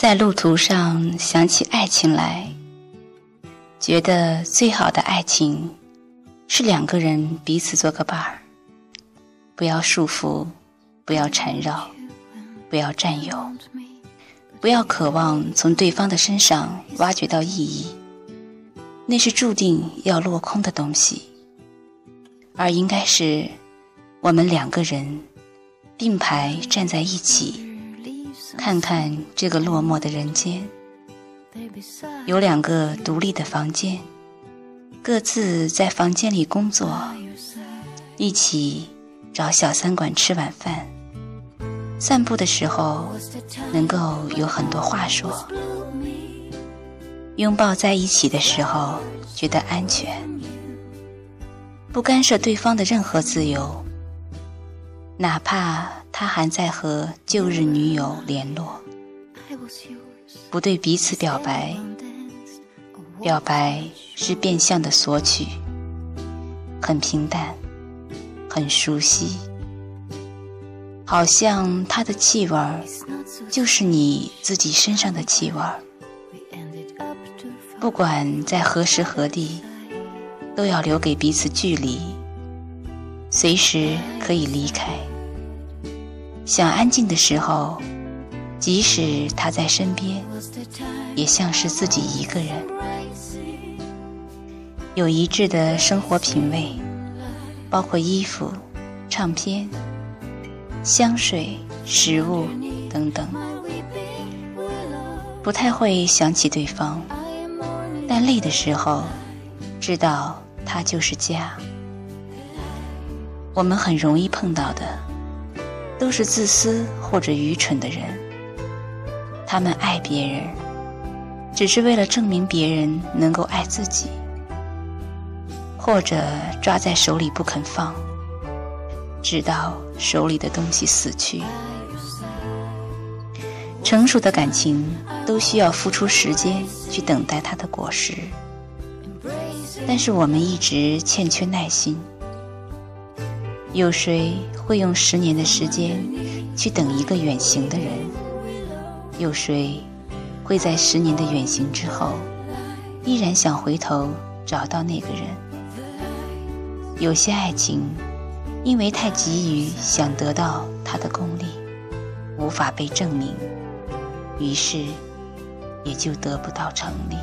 在路途上想起爱情来，觉得最好的爱情是两个人彼此做个伴儿，不要束缚，不要缠绕，不要占有，不要渴望从对方的身上挖掘到意义，那是注定要落空的东西，而应该是我们两个人并排站在一起。看看这个落寞的人间，有两个独立的房间，各自在房间里工作，一起找小餐馆吃晚饭。散步的时候，能够有很多话说。拥抱在一起的时候，觉得安全，不干涉对方的任何自由，哪怕。他还在和旧日女友联络，不对彼此表白，表白是变相的索取，很平淡，很熟悉，好像他的气味就是你自己身上的气味。不管在何时何地，都要留给彼此距离，随时可以离开。想安静的时候，即使他在身边，也像是自己一个人。有一致的生活品味，包括衣服、唱片、香水、食物等等。不太会想起对方，但累的时候，知道他就是家。我们很容易碰到的。都是自私或者愚蠢的人，他们爱别人，只是为了证明别人能够爱自己，或者抓在手里不肯放，直到手里的东西死去。成熟的感情都需要付出时间去等待它的果实，但是我们一直欠缺耐心。有谁会用十年的时间去等一个远行的人？有谁会在十年的远行之后，依然想回头找到那个人？有些爱情，因为太急于想得到它的功利，无法被证明，于是也就得不到成立。